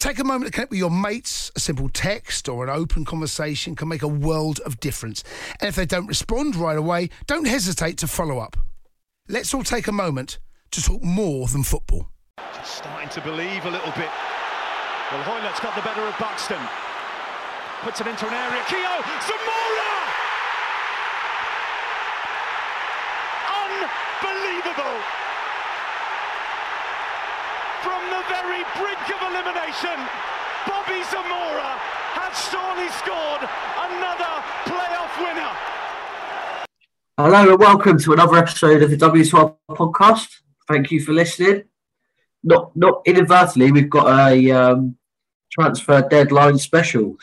Take a moment to connect with your mates. A simple text or an open conversation can make a world of difference. And if they don't respond right away, don't hesitate to follow up. Let's all take a moment to talk more than football. Just starting to believe a little bit. Well, Hoilett's got the better of Buxton. Puts it into an area. Keo Zamora! Unbelievable! From the very brink of elimination, Bobby Zamora has surely scored another playoff winner. Hello and welcome to another episode of the W12 podcast. Thank you for listening. Not not inadvertently, we've got a um, transfer deadline special,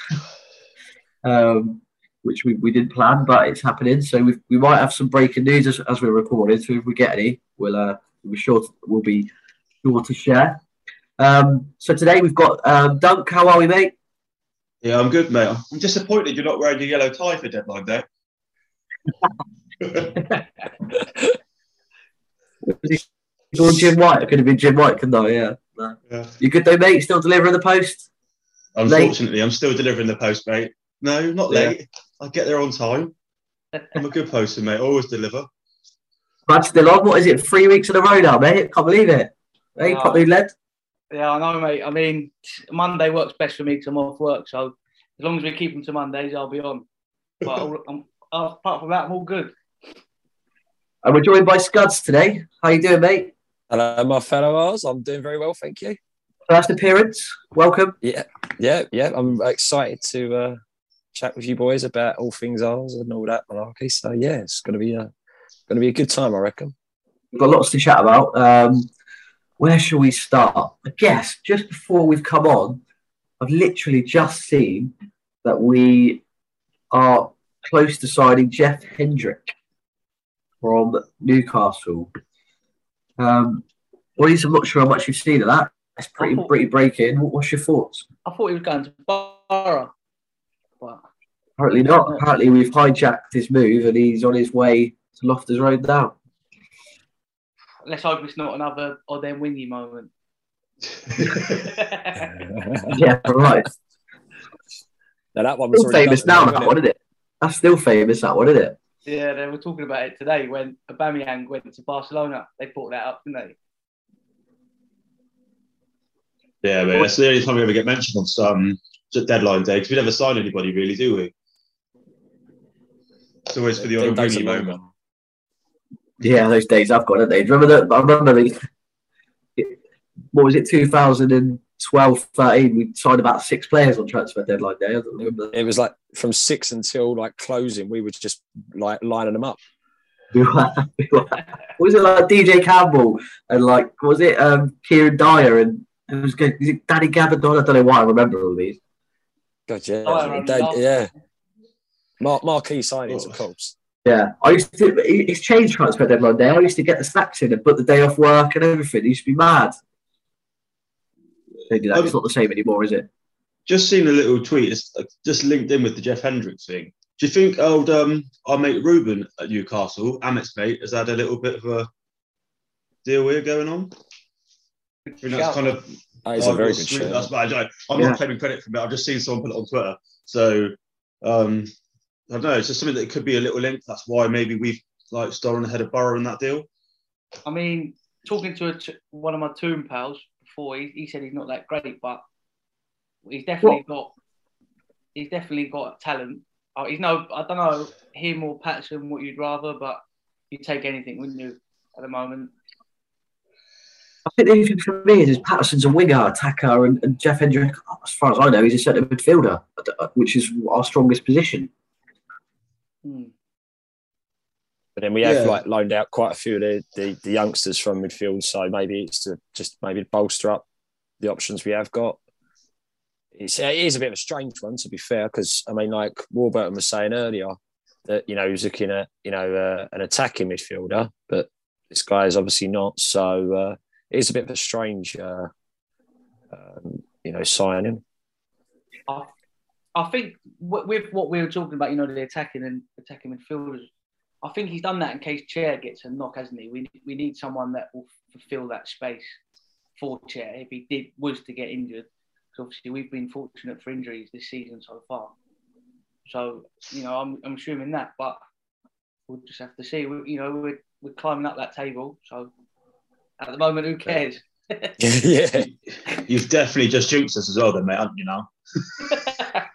um, which we, we didn't plan, but it's happening. So we we might have some breaking news as, as we're recording. So if we get any, we'll uh, we'll be sure to, we'll be sure to share. Um, so today we've got um, Dunk. How are we, mate? Yeah, I'm good, mate. I'm disappointed you're not wearing your yellow tie for deadline day. Was he on Jim White? It could have been Jim White, couldn't I? Yeah. No. Yeah. You good though, mate? Still delivering the post? Unfortunately, I'm still delivering the post, mate. No, not Yeah. late. I get there on time. I'm a good poster, mate. Always deliver. Brad's still on. What is it? Three weeks in a row now, mate. Can't believe it. Hey, Wow. pop new led. Yeah, I know, mate. I mean, Monday works best for me because I'm off work. So as long as we keep them to Mondays, I'll be on. But I'll- I'm, apart from that, I'm all good. And we're joined by Scuds today. How you doing, mate? Hello, my fellow R's. I'm doing very well, thank you. First appearance. Welcome. Yeah, yeah, yeah. I'm excited to uh, chat with you boys about all things R's and all that malarkey. So yeah, it's gonna be a gonna be a good time, I reckon. We've got lots to chat about. Um, where shall we start? I guess just before we've come on, I've literally just seen that we are close to signing Jeff Hendrick from Newcastle. Um, well, I'm not sure how much you've seen of that. It's pretty thought- pretty breaking. What's your thoughts? I thought he was going to Borough. But Apparently not. Apparently we've hijacked his move and he's on his way to Loftus Road now. Let's hope it's not another Odemwingie moment. Yeah, right. Now that one was Still famous now, wasn't that it? one, isn't it? That's still famous, that one, isn't it? Yeah, they were talking about it today when Aubameyang went to Barcelona. They brought that up, didn't they? Yeah, mate. That's the only time we ever get mentioned on some deadline day because we never sign anybody, really, do we? It's always for the Them Odemwingie moment. Yeah, those days I've got, haven't they? Remember that? I remember the, what was it, 2012 13? We signed about six players on transfer deadline day. I don't remember. It was like from six until like closing, we were just like lining them up. We were, we were, what was it like DJ Campbell and like, was it um, Kieran Dyer and it was good. Is it Danny Gabbidon? I don't know why I remember all these. God, yeah, Oh, I remember They- that. yeah. Mar- marquee signings, of course. Yeah, I used to. it- It's changed transfer deadline day. I used to get the snacks in and put the day off work and everything. It used to be mad. They do that. It's not the same anymore, is it? Just seen a little tweet. It's uh, just linked in with the Jeff Hendricks thing. Do you think old um, our mate Ruben at Newcastle, Amit's mate, has had a little bit of a deal here going on? I think that's kind of That is a I've very got good street- show. That's bad. I- I'm Yeah. not claiming credit for it. I've just seen someone put it on Twitter. So um, I don't know. It's just something that could be a little link. That's why maybe we've like stolen ahead of Borough in that deal? I mean, talking to a t- one of my Toon pals before, he, he said he's not that great, but he's definitely got he's definitely got talent. Uh, he's no, I don't know him or Paterson what you'd rather, but you'd take anything, wouldn't you? At the moment, I think the only thing for me is, is Paterson's a winger, attacker, and, and Jeff Hendrick, as far as I know, he's a centre midfielder, which is our strongest position. Hmm. But then we have Yeah. like loaned out quite a few of the, the, the youngsters from midfield, so maybe it's to just maybe bolster up the options we have got. It's, it is a bit of a strange one, to be fair, because I mean, like Warburton was saying earlier, that you know he was looking at you know uh, an attacking midfielder, but this guy is obviously not. So uh, it is a bit of a strange, uh, um, you know, signing. I, I think with what we were talking about, you know, the attacking and attacking midfielders, I think he's done that in case Chair gets a knock, hasn't he? We we need someone that will fulfil that space for Chair if he did was to get injured. Because obviously we've been fortunate for injuries this season so far. So you know, I'm I'm assuming that, but we'll just have to see. We, you know, we're we're climbing up that table, so at the moment, who cares? yeah, You've definitely just jinxed us as well, then, mate, haven't you? Now.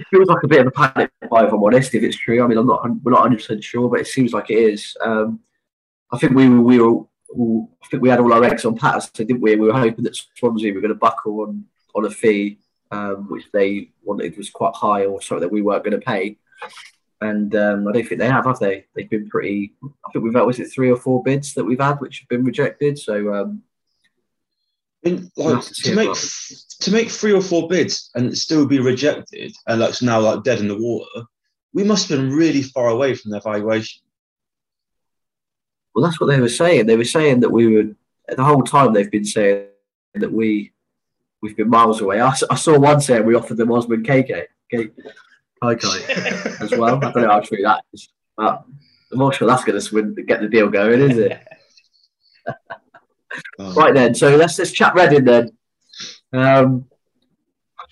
It feels like a bit of a panic buy, if I'm honest, if it's true. I mean, I'm not, we're not 100 percent sure, but it seems like it is. Um, I think we were, we were, I think we had all our eggs on Paterson, didn't we? We were hoping that Swansea were going to buckle on on a fee, um, which they wanted was quite high, or something that we weren't going to pay. And um, I don't think they have, have they? They've been pretty. I think we've had was it three or four bids that we've had which have been rejected. So um, In, We'll like to make about to make three or four bids and still be rejected and like now like dead in the water, we must have been really far away from their valuation. Well, that's what they were saying. They were saying that we were the whole time. They've been saying that we we've been miles away. I saw one saying we offered them Osman Kakay, K- Kakay as well. I don't know how true that is, but I'm not sure that's going to get the deal going, is it? Um, Right then, so let's let's chat Reading then. Um,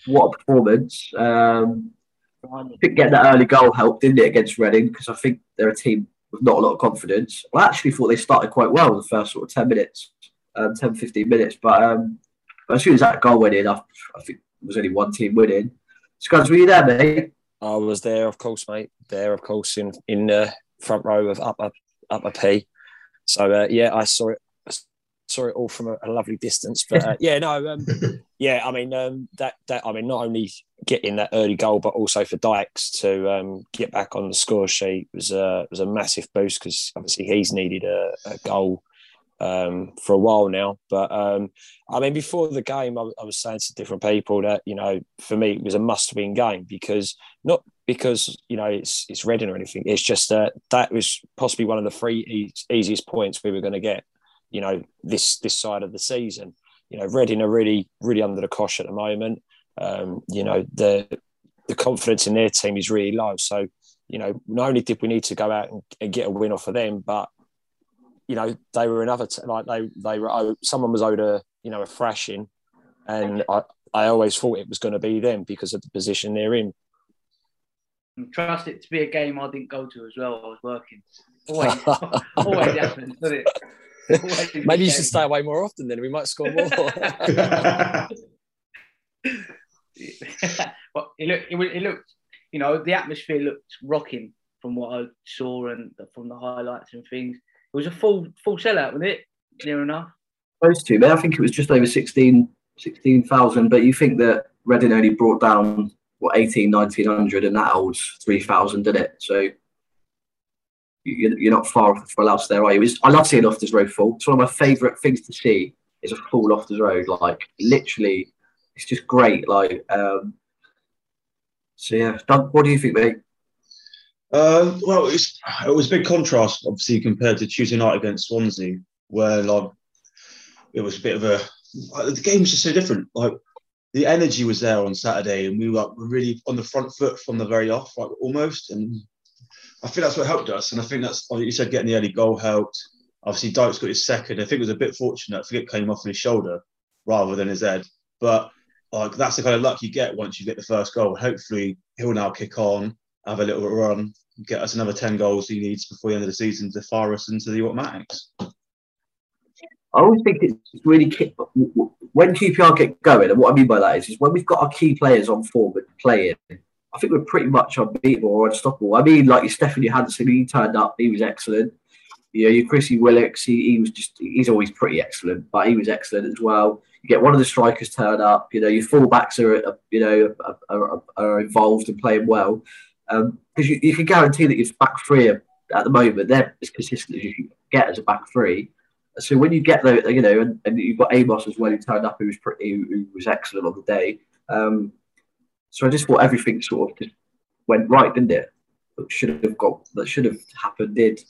what a performance! Um, I think getting that early goal helped, didn't it, against Reading? Because I think they're a team with not a lot of confidence. I actually thought they started quite well in the first sort of 10 minutes, um, 10, 15 minutes. But, um, but as soon as that goal went in, I, I think there was only one team winning. Scuzz, were you there, mate? I was there, of course, mate. There, of course, in in the front row of upper upper P. So uh, yeah, I saw it. Saw it all from a, a lovely distance, but uh, yeah, no, um, yeah, I mean um, that that I mean not only getting that early goal, but also for Dykes to um, get back on the score sheet was a was a massive boost because obviously he's needed a, a goal um, for a while now. But um, I mean, before the game, I, I was saying to different people that you know, for me, it was a must-win game because not because you know it's it's Reading or anything. It's just that that was possibly one of the three e- easiest points we were going to get. You know, this this side of the season. You know, Reading are really really under the cosh at the moment. Um, you know, the the confidence in their team is really low. So, you know, not only did we need to go out and, and get a win off of them, but you know, they were another t- like they they were owed, someone was owed a you know a thrashing, and I I always thought it was going to be them because of the position they're in. Trust it to be a game I didn't go to as well. I was working. Always, always happens, doesn't it? Always in Maybe you should stay away more often. Then we might score more. but it looked, it, it looked, you know, the atmosphere looked rocking from what I saw and from the highlights and things. It was a full full sellout, wasn't it? Near enough. Those two, but I think it was just over 16 16,000. but you think that Reading only brought down, what, 18, 1900, and that holds 3,000, didn't it? So you- you're not far off from else there, are you? I love seeing Loftus Road full. It's one of my favourite things to see is a full Loftus Road. Like, literally, it's just great. Like, um, so yeah. Doug, what do you think, mate? Uh, well, it was, it was a big contrast, obviously, compared to Tuesday night against Swansea, where like it was a bit of a like, the game was just so different. Like the energy was there on Saturday, and we were, like, were really on the front foot from the very off, like almost. And I think that's what helped us. And I think that's you said, getting the early goal helped. Obviously, Dykes got his second. I think it was a bit fortunate. I think it came off his shoulder rather than his head. But like that's the kind of luck you get once you get the first goal. Hopefully, he'll now kick on, have a little run, get us another 10 goals he needs before the end of the season to fire us into the automatics. I always think it's really when QPR get going, and what I mean by that is, is when we've got our key players on form and playing, I think we're pretty much unbeatable or unstoppable. I mean, like your Stefan Johansen, he turned up, he was excellent. You know, your Chrissy Willocks, he, he was just, he's always pretty excellent, but he was excellent as well. You get one of the strikers turn up, you know, your fullbacks are, you know, are, are, are, involved and playing well. Because um, you, you can guarantee that your back three at the moment, they're as consistent as you can get as a back three. So when you get the, you know, and, and you've got Amos as well, who turned up, who was pretty, who was excellent on the day. Um, so I just thought everything sort of just went right, didn't it? That should have got, that should have happened, did.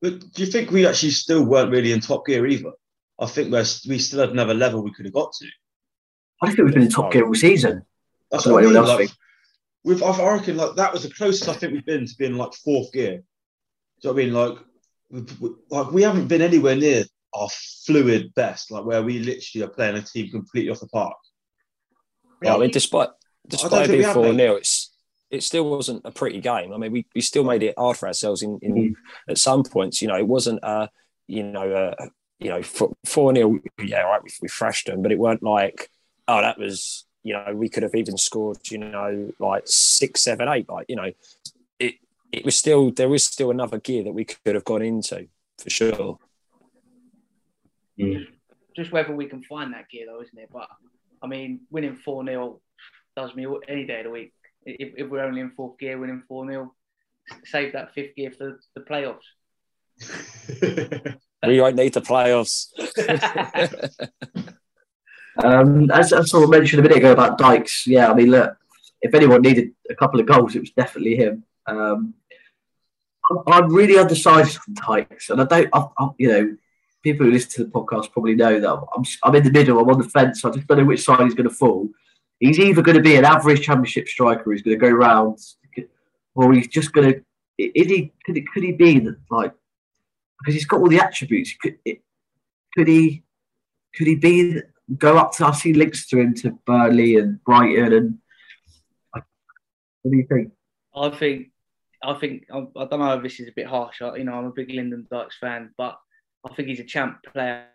But do you think we actually still weren't really in top gear either? I think we're, we still had another level we could have got to. I think we've been in top gear all season. That's what I mean. Like, we've, I reckon like that was the closest I think we've been to being like fourth gear. Do you know what I mean? Like like we haven't been anywhere near our fluid best, like where we literally are playing a team completely off the park. Yeah, I mean, despite despite being four 0 it's it still wasn't a pretty game. I mean, we, we still made it hard for ourselves in, in mm. at some points. You know, it wasn't a you know a, you know four 0 Yeah, right, we, we thrashed them, but it weren't like oh that was you know we could have even scored you know like six, seven, eight. Like you know, it it was still there was still another gear that we could have gone into for sure. Mm. Just whether we can find that gear though, isn't it? But I mean, winning four 0 does me any day of the week. If, if we're only in fourth gear, winning four 0 save that fifth gear for the playoffs. we won't need the playoffs. um, as I sort of mentioned a minute ago about Dykes, yeah, I mean, look, if anyone needed a couple of goals, it was definitely him. Um, I'm really undecided on Dykes, and I don't, I, I, you know, people who listen to the podcast probably know that I'm, I'm in the middle. I'm on the fence. I just don't know which side he's going to fall. He's either going to be an average championship striker who's going to go round, or he's just going to. Is he? Could, it, could he be that like because he's got all the attributes? Could, it, could he? Could he be go up to? I see links to him to Burnley and Brighton and. What do you think? I think I think I, I, don't know if this is a bit harsh. You know, I'm a big Lyndon Dykes fan, but I think he's a champ player.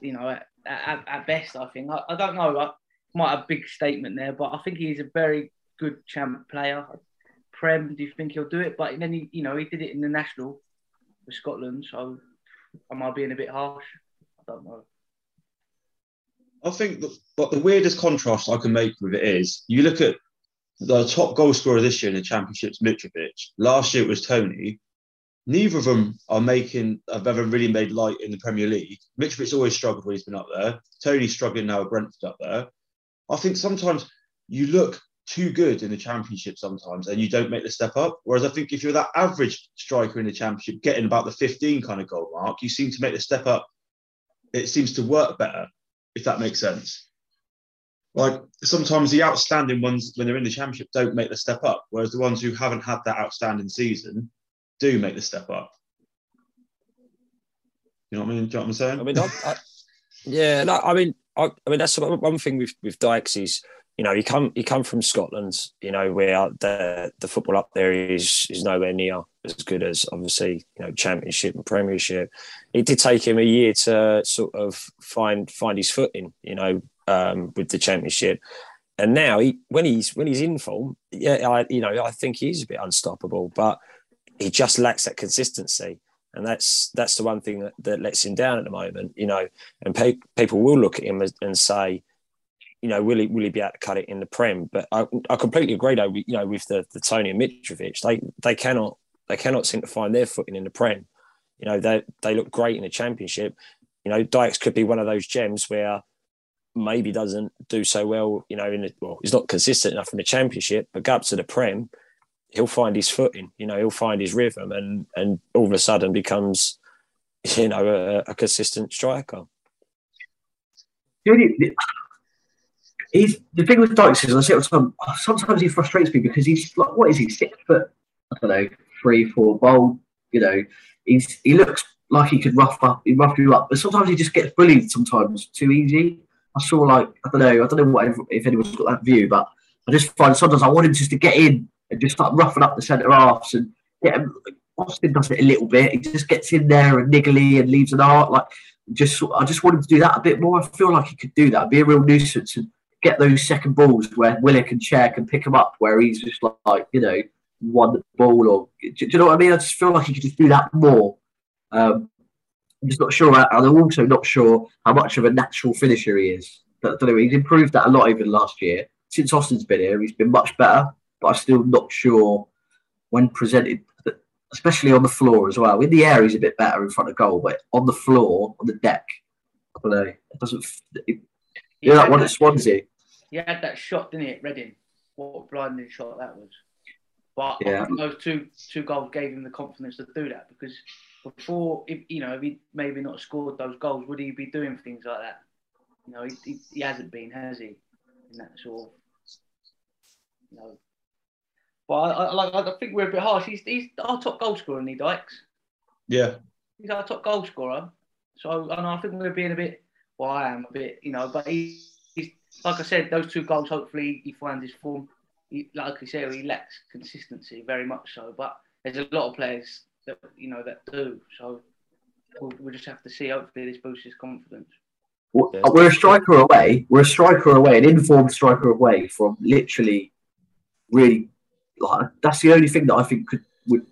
You know, at, at, at best, I think. I, I don't know. Might a big statement there, but I think he's a very good champ player. Prem, do you think he'll do it? But then he, you know, he did it in the national for Scotland. So, am I being a bit harsh? I don't know. I think, that, the weirdest contrast I can make with it is you look at the top goal scorer this year in the championship's Mitrovic. Last year it was Toney. Neither of them are making have ever really made light in the Premier League. Mitrovic's always struggled when he's been up there. Toney's struggling now with Brentford up there. I think sometimes you look too good in the championship sometimes and you don't make the step up. Whereas I think if you're that average striker in the championship, getting about the 15 kind of goal mark, you seem to make the step up. It seems to work better, if that makes sense like sometimes the outstanding ones when they're in the championship don't make the step up, whereas the ones who haven't had that outstanding season do make the step up. You know what I mean? Do you know what I'm saying? I mean, I, I, yeah, I mean, I, I, mean that's one thing with with Dykes is you know he come he come from Scotland, you know where the the football up there is is nowhere near as good as obviously you know Championship and Premiership. It did take him a year to sort of find find his footing, you know, um, with the championship. And now, he, when he's when he's in form, yeah, I, you know, I think he's a bit unstoppable, but he just lacks that consistency, and that's that's the one thing that, that lets him down at the moment. You know, and pe- people will look at him and say, you know, will he will he be able to cut it in the prem? But I, I completely agree, though. You know, with the the Toney and Mitrovic, they they cannot they cannot seem to find their footing in the prem. You know, they they look great in the championship. You know, Dykes could be one of those gems where maybe doesn't do so well, you know, in the, well, he's not consistent enough in the championship, but go up to the Prem, he'll find his footing, you know, he'll find his rhythm and, and all of a sudden becomes, you know, a, a consistent striker. He's the thing with Dykes is I see some, sometimes he frustrates me because he's like, what is he, six foot, I don't know, three, four, bold, you know, he's he looks like he could rough up, he rough you up, but sometimes he just gets bullied sometimes too easy. I saw like I don't know, I don't know what if anyone's got that view, but I just find sometimes I want him just to get in and just start roughing up the centre halves and get him. Austin does it a little bit. He just gets in there and niggly and leaves an art. Like just, I just want him to do that a bit more. I feel like he could do that, be a real nuisance and get those second balls where Willock and Chair can pick him up, where he's just like, you know, won the ball. Or do, do, you know what I mean? I just feel like he could just do that more. Um, I'm just not sure, and I'm also not sure how much of a natural finisher he is. But, know, he's improved that a lot even last year. Since Austin's been here, he's been much better, but I'm still not sure when presented, especially on the floor as well. In the air, he's a bit better in front of goal, but on the floor, on the deck, I don't know. It doesn't. It, you know that one at Swansea. He had that shot, didn't he, at Reading? What a blinding shot that was. But Yeah. those two two goals gave him the confidence to do that because before, if you know, if he maybe not scored those goals, would he be doing things like that? You know, he, he, he hasn't been, has he? In that sort of, you know. But I, I, like, I think we're a bit harsh. He's, he's our top goal scorer, isn't he, Dykes? Yeah. He's our top goal scorer. So and I think we're being a bit. Well, I am a bit, you know, but he, he's like I said, those two goals. Hopefully, he finds his form. He, like I said, he lacks consistency very much so. But there's a lot of players that you know that do. So we'll, we'll just have to see. Hopefully, this boosts his confidence. We're we're a striker away. We're a striker away, an informed striker away from literally, really. Like, that's the only thing that I think could would.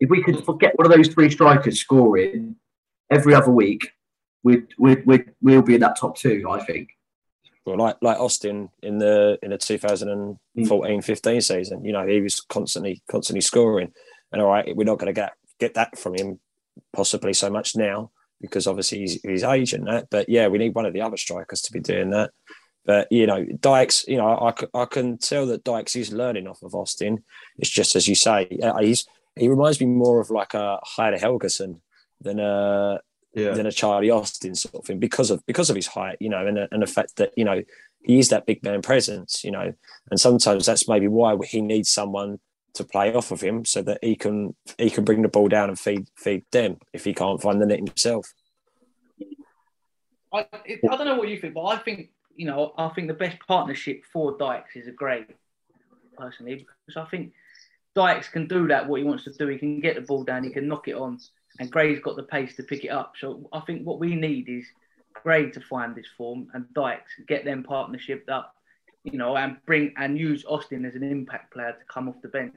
If we could forget one of those three strikers scoring every other week, we'd we'd, we'd we'll be in that top two. I think. Well, like like Austin in the in the 2014-15 season, you know, he was constantly constantly scoring. And all right, we're not going to get get that from him possibly so much now because obviously he's, he's age and that. But yeah, we need one of the other strikers to be doing that. But you know, Dykes, you know, I can tell that Dykes is learning off of Austin. It's just as you say, uh, he's he reminds me more of like a Heidar Helguson than a Yeah. than a Charlie Austin sort of thing because of because of his height, you know, and and the fact that you know he is that big man presence, you know, and sometimes that's maybe why he needs someone to play off of him so that he can he can bring the ball down and feed feed them if he can't find the net himself. I, it, I don't know what you think, but I think you know I think the best partnership for Dykes is a Gray, personally, because I think Dykes can do that what he wants to do. He can get the ball down, he can knock it on, and Gray's got the pace to pick it up. So I think what we need is Gray to find this form and Dykes get them partnership up, you know, and bring and use Austin as an impact player to come off the bench.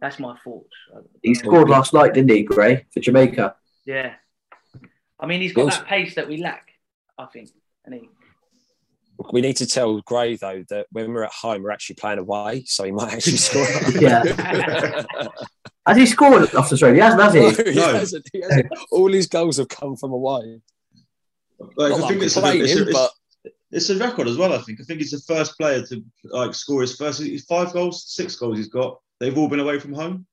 That's my thoughts. He scored last night, didn't he, Gray, for Jamaica? Yeah, I mean he's got that pace that we lack. I think, and he. We need to tell Gray though that when we're at home, we're actually playing away, so he might actually score. Yeah. Has he scored off the straight? He hasn't, has he? He hasn't, he hasn't. All his goals have come from away. Like, I think it's a, complaining, it's, a, it's, but it's a record as well. I think. I think he's the first player to like score his first. He's five goals, six goals he's got. They've all been away from home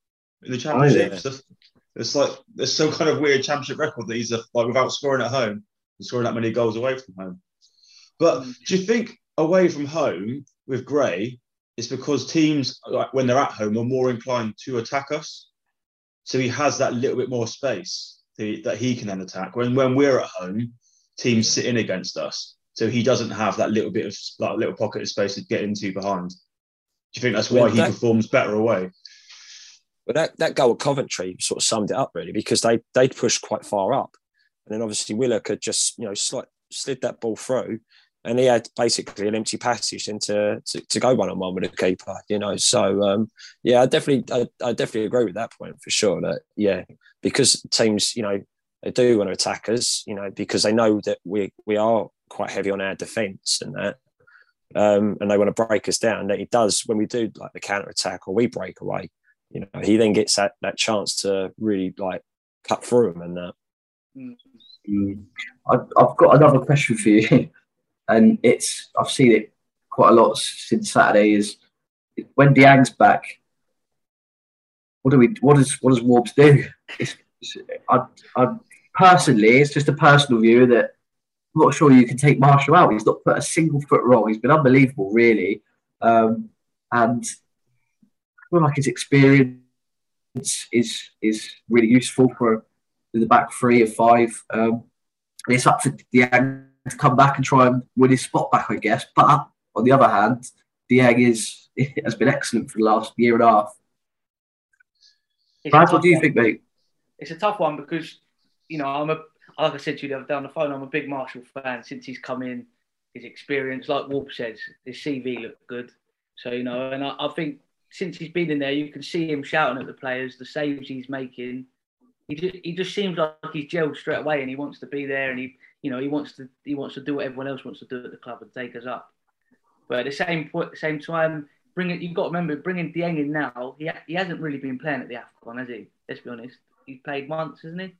in the oh, championship. yeah. So it's like there's some kind of weird championship record that he's a, like without scoring at home, he's scoring that many goals away from home. But mm. do you think away from home with Gray, it's because teams like when they're at home are more inclined to attack us? So he has that little bit more space that that he can then attack. When when we're at home, teams sit in against us. So he doesn't have that little bit of like little pocket of space to get into behind. Do you think that's why Well, he that- performs better away? But that, that goal at Coventry sort of summed it up really because they they pushed quite far up, and then obviously Willock had just you know slight, slid that ball through, and he had basically an empty passage into to, to go one on one with a keeper. You know, so um, yeah, I definitely I, I definitely agree with that point for sure. That yeah, because teams you know they do want to attack us, you know, because they know that we we are quite heavy on our defence and that. Um, and they want to break us down. That he does when we do like the counter attack or we break away you know, he then gets that that chance to really like cut through him and that. Mm. I, I've got another question for you, and it's I've seen it quite a lot since Saturday. Is when Dieng's back, what do we? What does what does Warps do? It's, it's, I, I personally, it's just a personal view that I'm not sure you can take Marshall out. He's not put a single foot wrong. He's been unbelievable, really, um, and I feel like his experience is is really useful for the back three of five. Um, and it's up for Dieng to come back and try and win his spot back, I guess. But on the other hand, Dieng is has been excellent for the last year and a half. Brad, what do you one. think, mate? It's a tough one because you know I'm a like I said to you the other day on the phone. I'm a big Marshall fan since he's come in. His experience, like Wolf says, his CV looked good. So you know, and I, I think since he's been in there, you can see him shouting at the players, the saves he's making. He just, he just seems like he's gelled straight away, and he wants to be there, and he you know he wants to he wants to do what everyone else wants to do at the club and take us up. But at the same point, same time, bring it. You've got to remember bringing Dieng in now. He he hasn't really been playing at the Afcon, has he? Let's be honest. He's played once, hasn't he?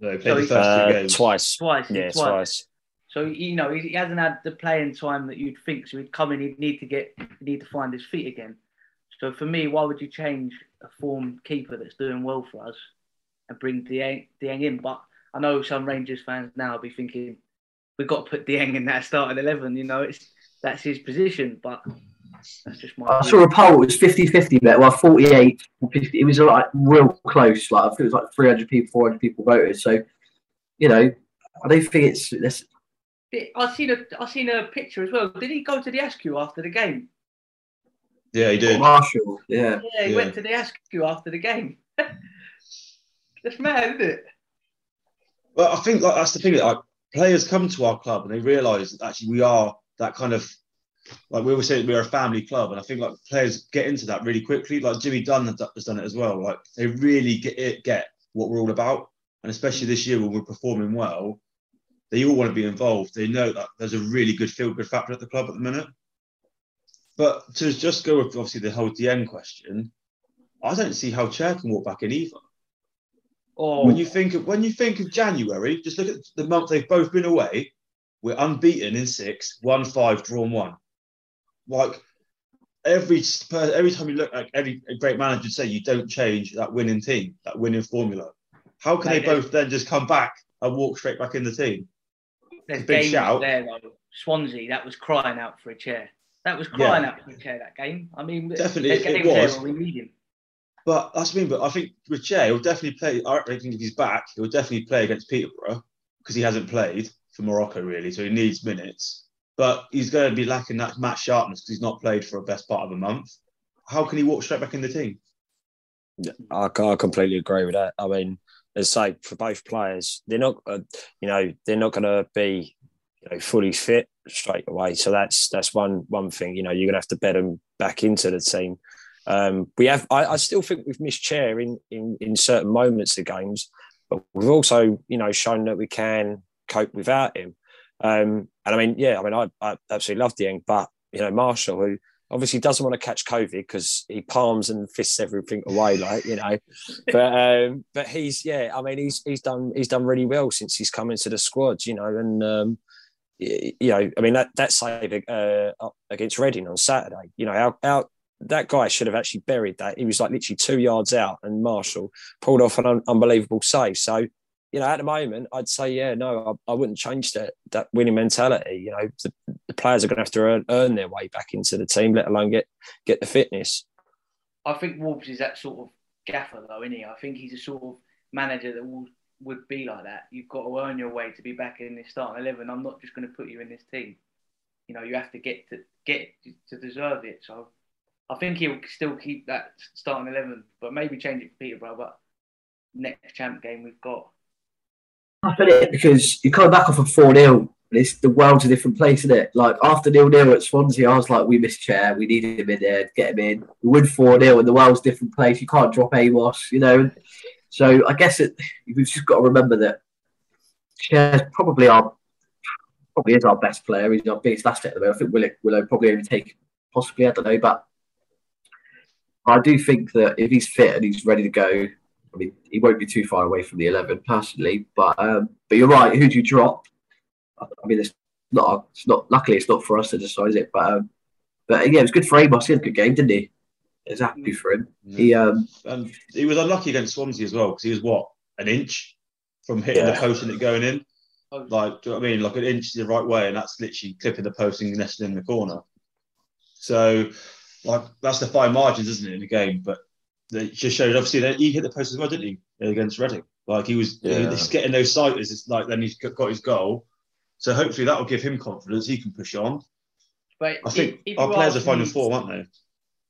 No, he played So the he's- first two Uh, games. twice. Twice. Yeah, twice. twice. So you know he, he hasn't had the playing time that you'd think. So he'd come in, he'd need to get, he'd need to find his feet again. So for me, why would you change a form keeper that's doing well for us and bring Dieng, Dieng in? But I know some Rangers fans now will be thinking we've got to put Dieng in that starting eleven. You know, it's that's his position, but that's just my. I view. saw a poll. It was 50-50, mate. Well, 48, 50. It was like real close. Like I think it was like 300 people, 400 people voted. So, you know, I don't think it's. it's I seen a I seen a picture as well. Did he go to the Askew after the game? Yeah, he did. Marshall, yeah. Yeah, he Yeah. went to the Askew after the game. That's mad, isn't it? Well, I think like, that's the thing. Like players come to our club and they realise that actually we are that kind of like we always say we're a family club, and I think like players get into that really quickly. Like Jimmy Dunne has done it as well. Like they really get it, get what we're all about, and especially mm. this year when we're performing well, they all want to be involved. They know that there's a really good feel good factor at the club at the minute. But to just go with obviously the whole Dieng question, I don't see how Chair can walk back in either. Oh, When you think of when you think of January, just look at the month they've both been away. We're unbeaten in six, one five, drawn one. Like every every time you look like every great manager would say, you don't change that winning team, that winning formula. How can Mate, they both then just come back and walk straight back in the team? there's big shout. there though. Swansea, that was crying out for a chair. That was crying out for a chair. That game. I mean, Definitely, it was. there we need him. But that's what I mean. But I think Jay, he'll definitely play. I think if he's back, he'll definitely play against Peterborough because he hasn't played for Morocco really, so he needs minutes. But he's going to be lacking that match sharpness because he's not played for a best part of a month. How can he walk straight back in the team? I, I completely agree with that. I mean, as I say, for both players, they're not, uh, you know, they're not going to be, you know, fully fit straight away. So that's that's one one thing. You know, you're going to have to bet them back into the team. Um, we have, I, I still think we've missed chair in, in in certain moments of games, but we've also, you know, shown that we can cope without him. Um, and I mean, yeah, I mean, I, I absolutely love Dieng, but you know, Marshall, who obviously doesn't want to catch COVID because he palms and fists everything away, like you know. But um, but he's yeah, I mean, he's he's done he's done really well since he's come into the squad, you know, and um, you know, I mean that that save uh, against Reading on Saturday, you know, how how that guy should have actually buried that. He was like literally two yards out, and Marshall pulled off an un- unbelievable save. So you know, at the moment, I'd say, yeah, no, I, I wouldn't change that that winning mentality. You know, the, the players are going to have to earn, earn their way back into the team, let alone get get the fitness. I think Wolves is that sort of gaffer though, isn't he? I think he's a sort of manager that will, would be like that. You've got to earn your way to be back in this starting eleven. I'm not just going to put you in this team. You know, you have to get to get to deserve it. So I think he'll still keep that starting eleven, but maybe change it for Peterborough. But next champ game we've got. I it because you're coming back off a 4 0. It's the world's a different place, isn't it? Like after nil nil at Swansea, I was like, we missed chair. We needed him in there, get him in. We win 4 0 and the world's a different place. You can't drop Amos, you know. So I guess it, we've just got to remember that Chair's probably our probably is our best player. He's our biggest asset at the moment. I think Willow, Willow probably only take possibly, I don't know, but I do think that if he's fit and he's ready to go, I mean, he won't be too far away from the eleven personally. But um, but you're right. Who do you drop? I mean, it's not. It's not. Luckily, it's not for us to decide it. But um, but yeah, it was good for Amos. He had a good game, didn't he? I was happy for him. He um, And he was unlucky against Swansea as well because he was what an inch from hitting the Yeah. post and it going in. Oh. Like, do you know what I mean? Like an inch the right way, and that's literally clipping the post and nesting in the corner. So, like, that's the fine margins, isn't it, in the game? But it just showed, obviously, that he hit the post as well, didn't he, against Reading? Like, he was Yeah. he's getting those sighters. It's like then he's got his goal. So, hopefully, that will give him confidence. He can push on. But I think if- if our players are ask finding me- form, aren't they?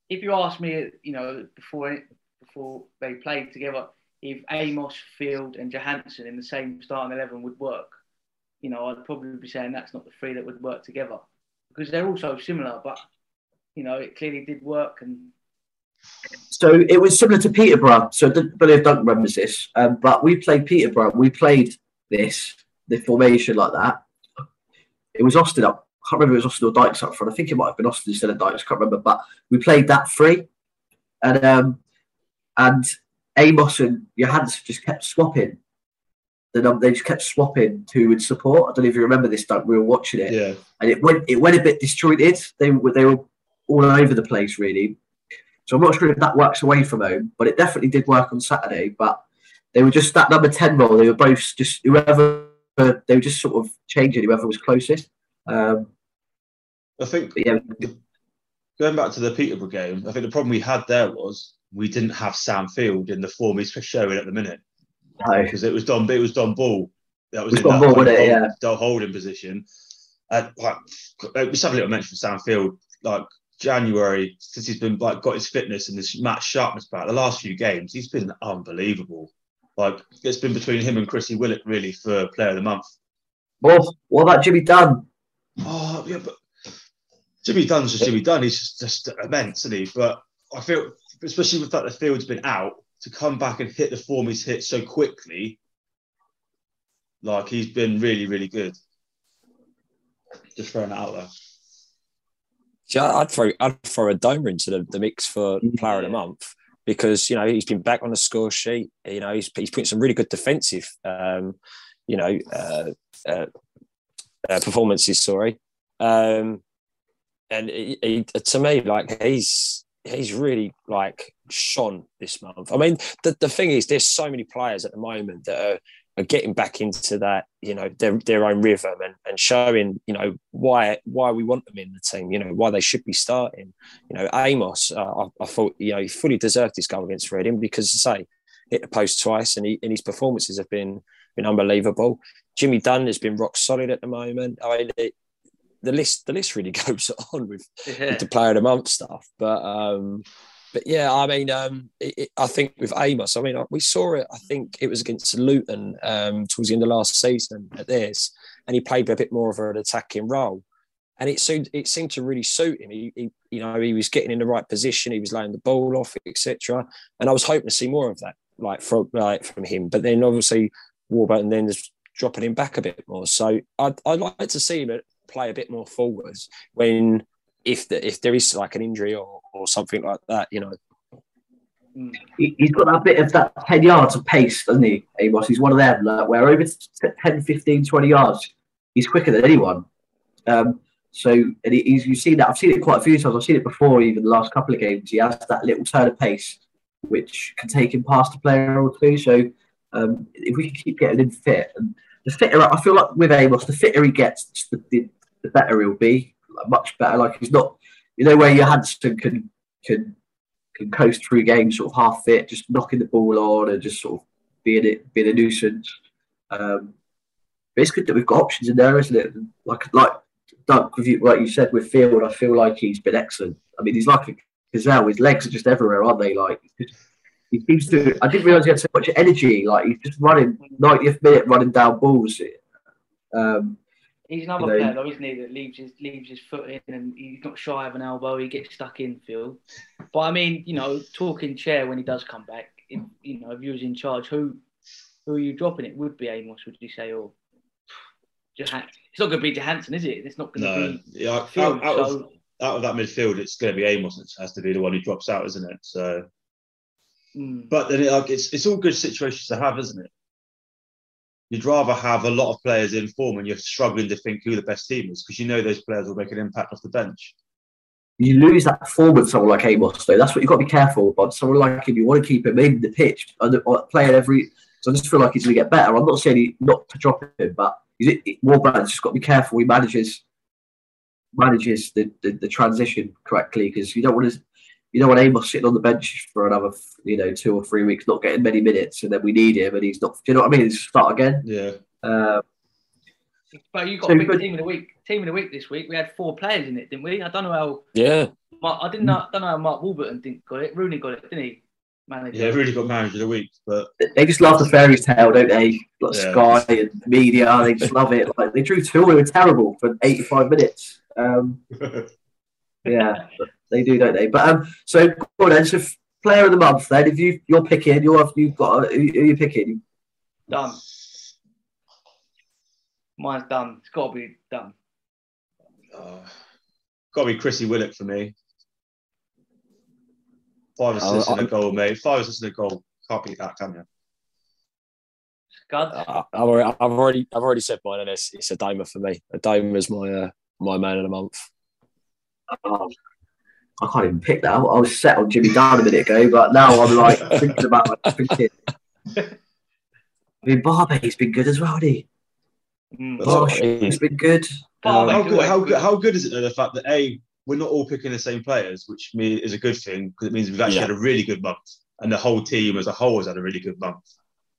if you ask me, you know, before before they played together, if Amos, Field, and Johansen in the same starting eleven would work, you know, I'd probably be saying that's not the three that would work together because they're all so similar. But you know, it clearly did work, and So it was similar to Peterborough. So I don't believe Duncan remembers this, um, but we played Peterborough. We played this the formation like that. It was Austin up. I can't remember if it was Austin or Dykes up front. I think it might have been Austin instead of Dykes. I Can't remember, but we played that three, and um, and Amos and Johansen just kept swapping. The num- they just kept swapping who would support. I don't know if you remember this. Doug. We were watching it, Yeah. and it went it went a bit disjointed. They were they were all over the place really. So I'm not sure if that works away from home, but it definitely did work on Saturday. But they were just that number ten role. They were both just whoever they were just sort of changing whoever was closest. Um, I think yeah, going back to the Peterborough game, I think the problem we had there was we didn't have Sam Field in the form he's showing at the minute no. because it was Don. It was Dom Ball. That was It was in Don that Ball, kind it? Yeah. holding position. And like, just have a little mention for Sam Field. Like January, since he's been like got his fitness and his match sharpness back, the last few games he's been unbelievable. Like it's been between him and Chrissy Willock really for Player of the Month. Well, what about Jimmy Dunne? Oh yeah, but Jimmy Dunne's just Jimmy Dunne. He's just, just immense, isn't he? But I feel, especially with that the field's been out, to come back and hit the form he's hit so quickly, like he's been really, really good. Just throwing it out there. Yeah, I'd throw I'd throw a Domer into the, the mix for player of the month because you know he's been back on the score sheet. You know he's he's putting some really good defensive, um, you know, uh, uh, uh, performances. Sorry, um, and he, he, to me, like he's he's really like shone this month. I mean, the, the thing is, there's so many players at the moment that are, are getting back into that, you know, their their own rhythm and, and showing, you know, why why we want them in the team, you know, why they should be starting. You know, Amos, uh, I, I thought, you know, he fully deserved his goal against Reading because, say, hit the post twice and, he, and his performances have been been unbelievable. Jimmy Dunne has been rock solid at the moment. I mean, it, the list the list really goes on with, Yeah. with the player of the month stuff, but um, but yeah, I mean, um, it, it, I think with Amos, I mean, we saw it. I think it was against Luton um, towards the end of last season at this, and he played a bit more of an attacking role, and it seemed it seemed to really suit him. He, he you know, he was getting in the right position, he was laying the ball off, etc. And I was hoping to see more of that, like from like from him. But then obviously Warburton then is dropping him back a bit more. So I'd, I'd like to see him play a bit more forwards when if the, if there is like an injury or, or something like that, you know. He, he's got that bit of that 10 yards of pace, doesn't he, Amos? He's one of them, like, where over t- 10, 15, 20 yards, he's quicker than anyone. Um, so, and he, he's, you've seen that. I've seen it quite a few times. I've seen it before, even the last couple of games. He has that little turn of pace, which can take him past a player or two. So, um, if we can keep getting him fit, and the fitter, I feel like with Amos, the fitter he gets, the, the, the better he'll be. Much better. Like he's not, you know, where Johansen can can can coast through games sort of half fit, just knocking the ball on and just sort of being it being a nuisance. Um, but it's good that we've got options in there, isn't it? Like like Doug, like you said with Field, I feel like he's been excellent. I mean, he's like a gazelle. His legs are just everywhere, aren't they? Like he seems to. I didn't realise he had so much energy. Like he's just running 90th minute, running down balls. Um, He's another You know, player, though, isn't he, that leaves his leaves his foot in and he's not shy of an elbow. He gets stuck in field. But I mean, you know, talking chair when he does come back. If, you know, if you was in charge, who who are you dropping? It would be Amos, would you say, or Johan- It's not going to be Johansen, is it? It's not going to No, be yeah, out, Field. out of, so, out of that midfield, it's going to be Amos It has to be the one who drops out, isn't it? So, mm, but then it, like, it's it's all good situations to have, isn't it? You'd rather have a lot of players in form and you're struggling to think who the best team is because you know those players will make an impact off the bench. you lose that form with someone like Amos, though. That's what you've got to be careful about. Someone like him, you want to keep him in the pitch and uh, playing every. So I just feel like he's going to get better. I'm not saying he, not to drop him, but Warburton's just got to be careful. He manages manages the, the, the transition correctly because you don't want to. You don't want Amos sitting on the bench for another, you know, two or three weeks, not getting many minutes, and then we need him, and he's not. Do you know what I mean? He's start again. Yeah. Uh, But you got So a big good. team of the week. Team of the week this week. We had four players in it, didn't we? I don't know how. Yeah. Mark, I didn't know. Don't know how Mark Warburton didn't got it. Rooney got it, didn't he? Manager. Yeah, really got manager of the week, but They just love the fairy tale, don't they? Like Yeah. Sky and media, they just love it. Like they drew two, they were terrible for 85 minutes. Um, yeah, they do, don't they? But um, so go on then. So f- player of the month, then if you you're picking, you're you've got a, who, who you picking? Done. Mine's done. It's got to be done. uh, got to be Chrissy Willock for me. Five assists Oh, and a I- goal, mate. Five assists and a goal. Can't beat that, can you? Scud. I- I've already, I've already, I've already said mine, and it's, it's Adomah for me. Adomah's my, uh, my man of the month. Oh, I can't even pick that. I was set on Jimmy Dunne a minute ago, but now I'm like thinking about like, thinking. I mean, Barbet's been good as well, hasn't he? Mm. Bosh, he's been good. Um, How good, how good, how good is it though, the fact that A, we're not all picking the same players, which me is a good thing because it means we've actually Yeah. had a really good month, and the whole team as a whole has had a really good month.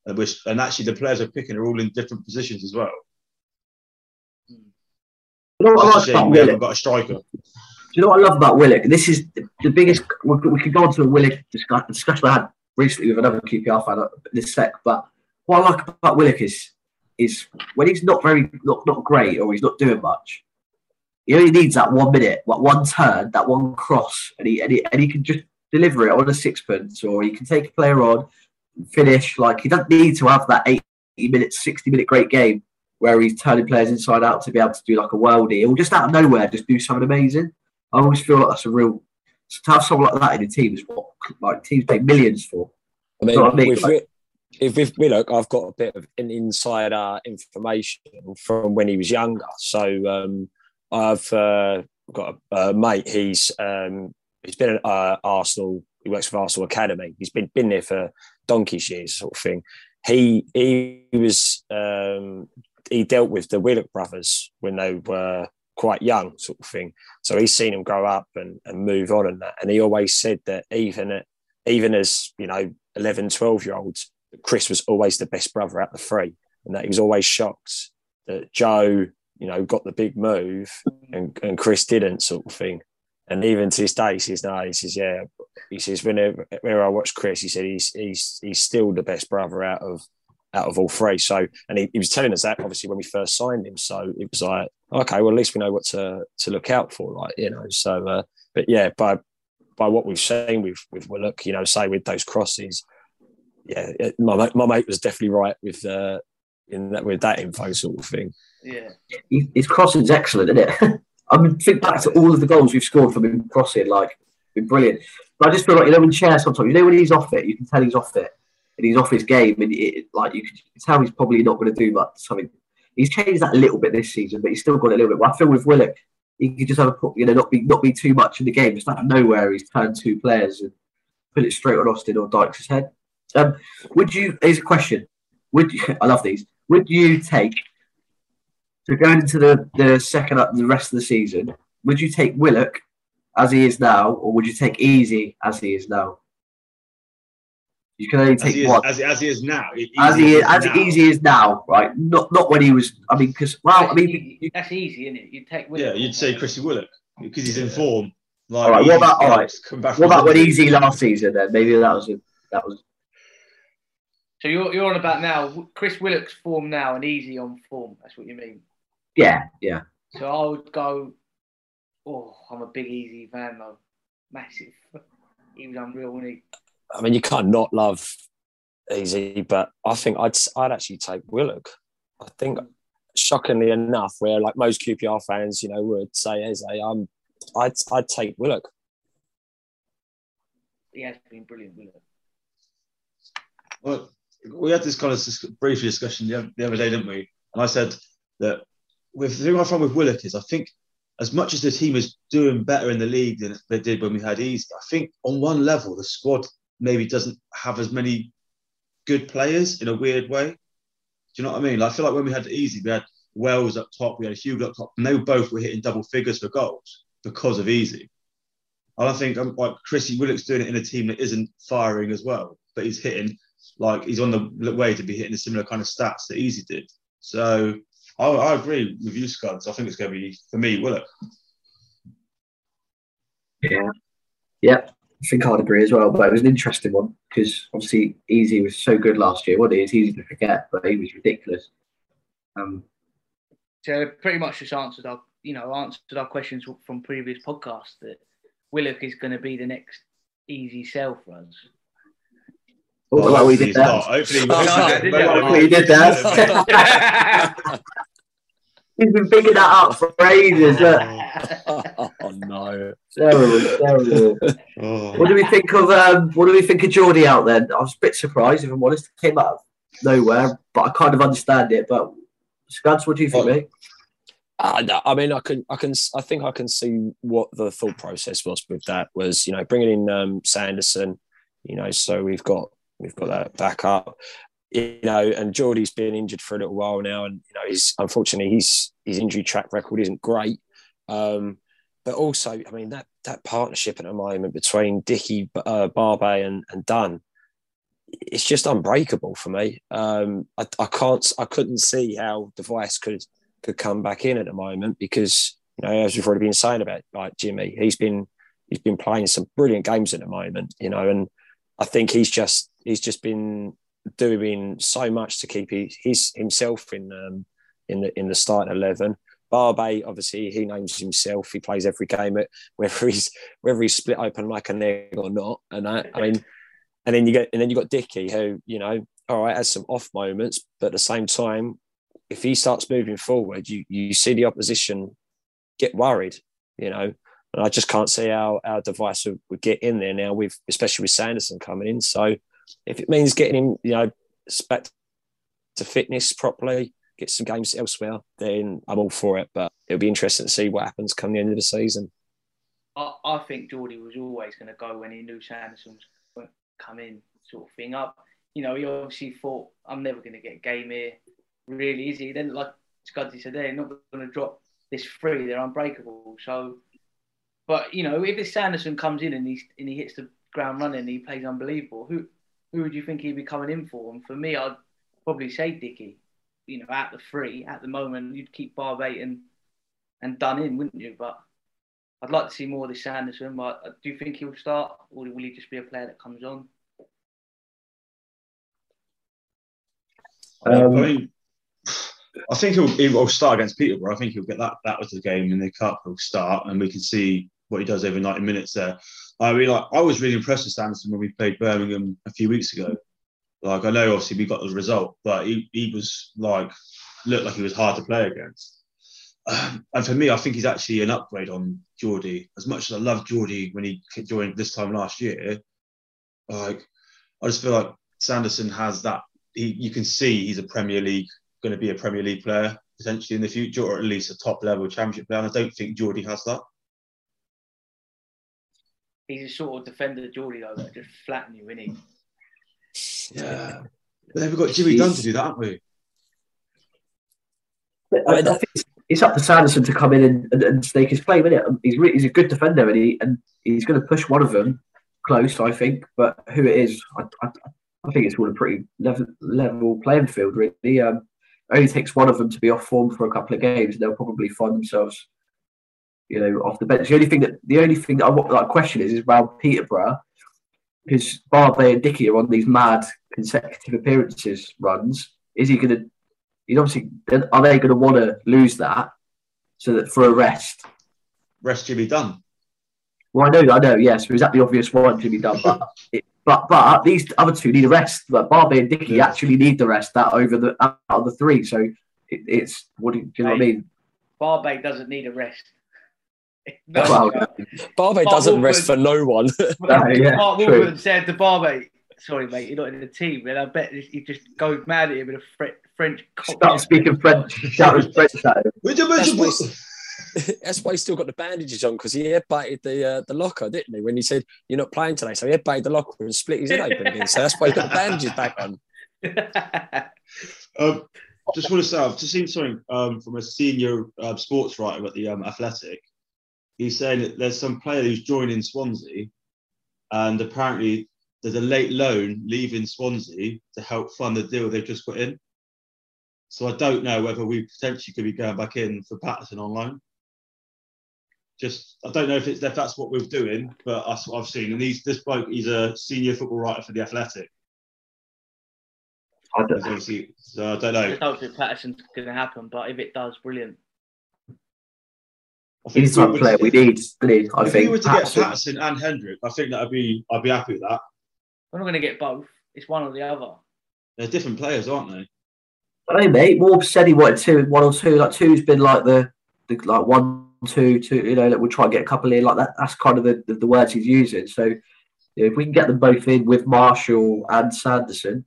And, we're, and actually, the players we're picking are all in different positions as well. you know I like we haven't got a striker. You know what I love about Willock? This is the, biggest. We, we could go on to a Willock discuss, discussion I had recently with another QPR fan in sec. But what I like about Willock is is when he's not very not, not great or he's not doing much. He only needs that one minute, what one turn, that one cross, and he and he, and he can just deliver it on a sixpence, or he can take a player on, and finish. Like he doesn't need to have that eighty minute, sixty minute great game where he's turning players inside out to be able to do like a worldie, or just out of nowhere just do something amazing. I always feel like that's a real to have someone like that in a team is what like teams pay millions for. I mean, I mean, with, like- if with Willock, I've got a bit of an insider information from when he was younger. So um, I've uh, got a, a mate. He's um, he's been at uh, Arsenal. He works for Arsenal Academy. He's been been there for donkey's years, sort of thing. He he was um, he dealt with the Willock brothers when they were quite young, sort of thing. So he's seen him grow up and, and move on and that. And he always said that even at, even as you know 11, 12 year olds, Chris was always the best brother out the three, and that he was always shocked that Joe, you know, got the big move and, and Chris didn't, sort of thing. And even to this day, he says, "No," he says, "Yeah." He says, "Whenever, whenever I watch Chris, he said he's he's he's still the best brother out of out of all three. So, and he, he was telling us that obviously when we first signed him. So it was like, okay, well at least we know what to to look out for, like you know. So, uh, but yeah, by by what we've seen with with Willock, you know, say with those crosses, yeah, it- my mate- my mate was definitely right with uh, in that with that info sort of thing. Yeah. He- His crossing's excellent, isn't it? I mean, think back to all of the goals we've scored from him crossing, like, been brilliant. But I just feel like, you know, when Chair sometimes, you know, when he's off it, you can tell he's off it and he's off his game, and it, like, you can tell he's probably not going to do much. Something he's changed that a little bit this season, but he's still got a little bit. But I feel with Willock, he could just have a, you know, not be not be too much in the game. Just out of nowhere, he's turned two players and put it straight on Austin or Dykes' head. Um, would you? Here's a question. Would you? I love these. Would you take so going into the, the second up the rest of the season, would you take Willock as he is now, or would you take Eze as he is now? You can only As take he, is, one. as, as he is now. As he is, now. as Eze is now, right? Not not when he was. I mean, because well, I That's mean, easy, that's easy, isn't it? You'd take Yeah, you'd say Chrissy Willock because he's in form. Like, All right, what about- all right. come back what from about when. Eze last season? Then maybe that was a, that was So you're you're on about now. Chris Willock's form now and Eze on form. That's what you mean. yeah yeah. So I would go. Oh, I'm a big Eze fan though. Massive. He was unreal, wasn't he? I mean, you can't not love Eze, but I think I'd I'd actually take Willock. I think, shockingly enough, where like most QPR fans, you know, would say Eze, um, I'd I'd take Willock. He has been brilliant, Willock. Well, we had this kind of brief discussion the other, day, didn't we? And I said that with the thing I find with Willock is I think as much as the team is doing better in the league than they did when we had Eze, I think on one level the squad maybe doesn't have as many good players in a weird way. Do you know what I mean? I feel like when we had Eze, we had Wells up top, we had Hugill up top, and they both were hitting double figures for goals because of Eze. And I think um, like Chrissy Willock's doing it in a team that isn't firing as well, but he's hitting like he's on the way to be hitting a similar kind of stats that Eze did. So I, I agree with you, Scuds. I think it's going to be for me Willock. Yeah, yeah, I think I'd agree as well. But it was an interesting one because obviously Eze was so good last year. What it is easy to forget, but he was ridiculous. Um, So pretty much just answered our, you know, answered our questions from previous podcasts that Willock is going to be the next Eze sell for us. oh, well, we did that. not. Hopefully, No, did that. Hopefully he did that. He's been picking that up for ages. Look. oh no. Terrible, terrible. Oh. What do we think of um, what do we think of Jordy out then? I was a bit surprised, if I'm honest. It came out of nowhere, but I kind of understand it. But Scuds, what do you think, mate? Uh, no, I mean, I can, I can, I think I can see what the thought process was with that. Was you know bringing in um, Sanderson, you know, so we've got we've got that backup, you know, and Jordy's been injured for a little while now, and you know, he's unfortunately his his injury track record isn't great. Um, but also, I mean that that partnership at the moment between Dickie, uh, Barbet, and and Dunne, it's just unbreakable for me. Um, I, I can't, I couldn't see how De Wijs could could come back in at the moment because you know as we've already been saying about like Jimmy, he's been he's been playing some brilliant games at the moment, you know, and I think he's just he's just been doing so much to keep his, his himself in um, in the in the starting eleven. Barbet, obviously, he names himself. He plays every game, at whether he's whether he's split open like an egg or not. And I, I mean, and then you get and then you got Dickie, who you know, all right, has some off moments, but at the same time, if he starts moving forward, you you see the opposition get worried, you know. And I just can't see how our De Wijs would, would get in there now, with especially with Sanderson coming in. So if it means getting him, you know, back to fitness properly, get some games elsewhere, then I'm all for it. But it'll be interesting to see what happens come the end of the season. I, I think Jordy was always going to go when he knew Sanderson was going to come in, sort of thing. Up, you know, he obviously thought, "I'm never going to get a game here." Really easy. Then, like Scuddy said, they're not going to drop this free. They're unbreakable. So, but you know, if it's Sanderson comes in and he and he hits the ground running, he plays unbelievable. Who who would you think he'd be coming in for? And for me, I'd probably say Dickie. You know, at the free at the moment, you'd keep Barbet and and Dunne in, wouldn't you? But I'd like to see more of this Sanderson, but do you think he'll start or will he just be a player that comes on? Um, I mean, I think he'll, he'll start against Peterborough. I think he'll get that. That was the game in the cup. He'll start, and we can see what he does over 90 minutes there. I mean, like, I was really impressed with Sanderson when we played Birmingham a few weeks ago. Like, I know obviously we got the result, but he, he was like, looked like he was hard to play against. Um, and for me, I think he's actually an upgrade on Jordy. As much as I love Jordy when he joined this time last year, like, I just feel like Sanderson has that. He, you can see he's a Premier League, going to be a Premier League player potentially in the future, or at least a top level Championship player. And I don't think Jordy has that. He's a sort of defender, Jordy, though, that just flatten you, isn't he? Yeah. But then we've got Jimmy Dunne to do that, haven't we? I, I think it's, it's up to Sanderson to come in and, and, and stake his claim, isn't it? He's re- he's a good defender, and he and he's going to push one of them close, I think. But who it is, I, I, I think it's all a pretty level, level playing field, really. Um, it only takes one of them to be off form for a couple of games, and they'll probably find themselves, you know, off the bench. The only thing that the only thing that I want that question is is around Peterborough, because Barbet and Dickie are on these mad consecutive appearances runs. Is he going to? He's obviously. Are they going to want to lose that so that for a rest? Rest Jimmy Dunne. Well, I know, I know. Yes, so is that the obvious one to be done? But it, but but these other two need a rest. But Barbet and Dickie Yeah. actually need the rest that over the out of the three. So it, it's what do you, do you know what I mean? Barbet doesn't need a rest. Well, Barbet Mark doesn't rest Warburton. for no one. No, yeah, Mark true. Warburton said to Barbet, sorry, mate, you're not in the team. And I bet he just goes mad at him in a Fre- French Start speaking French. Shout his French at him. That's why, he's, that's still got the bandages on because he headbutted the uh, the locker, didn't he? When he said you're not playing today, so he headbutted the locker and split his head open again. So that's why he's got the bandages back on. Um, just want to say, I've just seen something um, from a senior uh, sports writer at the um, Athletic. He's saying that there's some player who's joining Swansea, and apparently there's a late loan leaving Swansea to help fund the deal they've just put in. So I don't know whether we potentially could be going back in for Paterson on loan. Just I don't know if it's if that's what we're doing, but that's what I've seen. And he's this bloke. He's a senior football writer for the Athletic. I don't, obviously, so I don't I know. don't think Paterson's going to happen, but if it does, brilliant. I think he's the if we of player we to- need. isn't? I if think we were to Paterson- get Paterson and Hendrick, I think that'd be I'd be happy with that. We're not going to get both. It's one or the other. They're different players, aren't they? I know, mate. Morb said he wanted two, one or two. Like two's been like the, the like one, two, two. You know, that we'll try and get a couple in. Like that. That's kind of the, the, the words he's using. So you know, if we can get them both in with Marshall and Sanderson,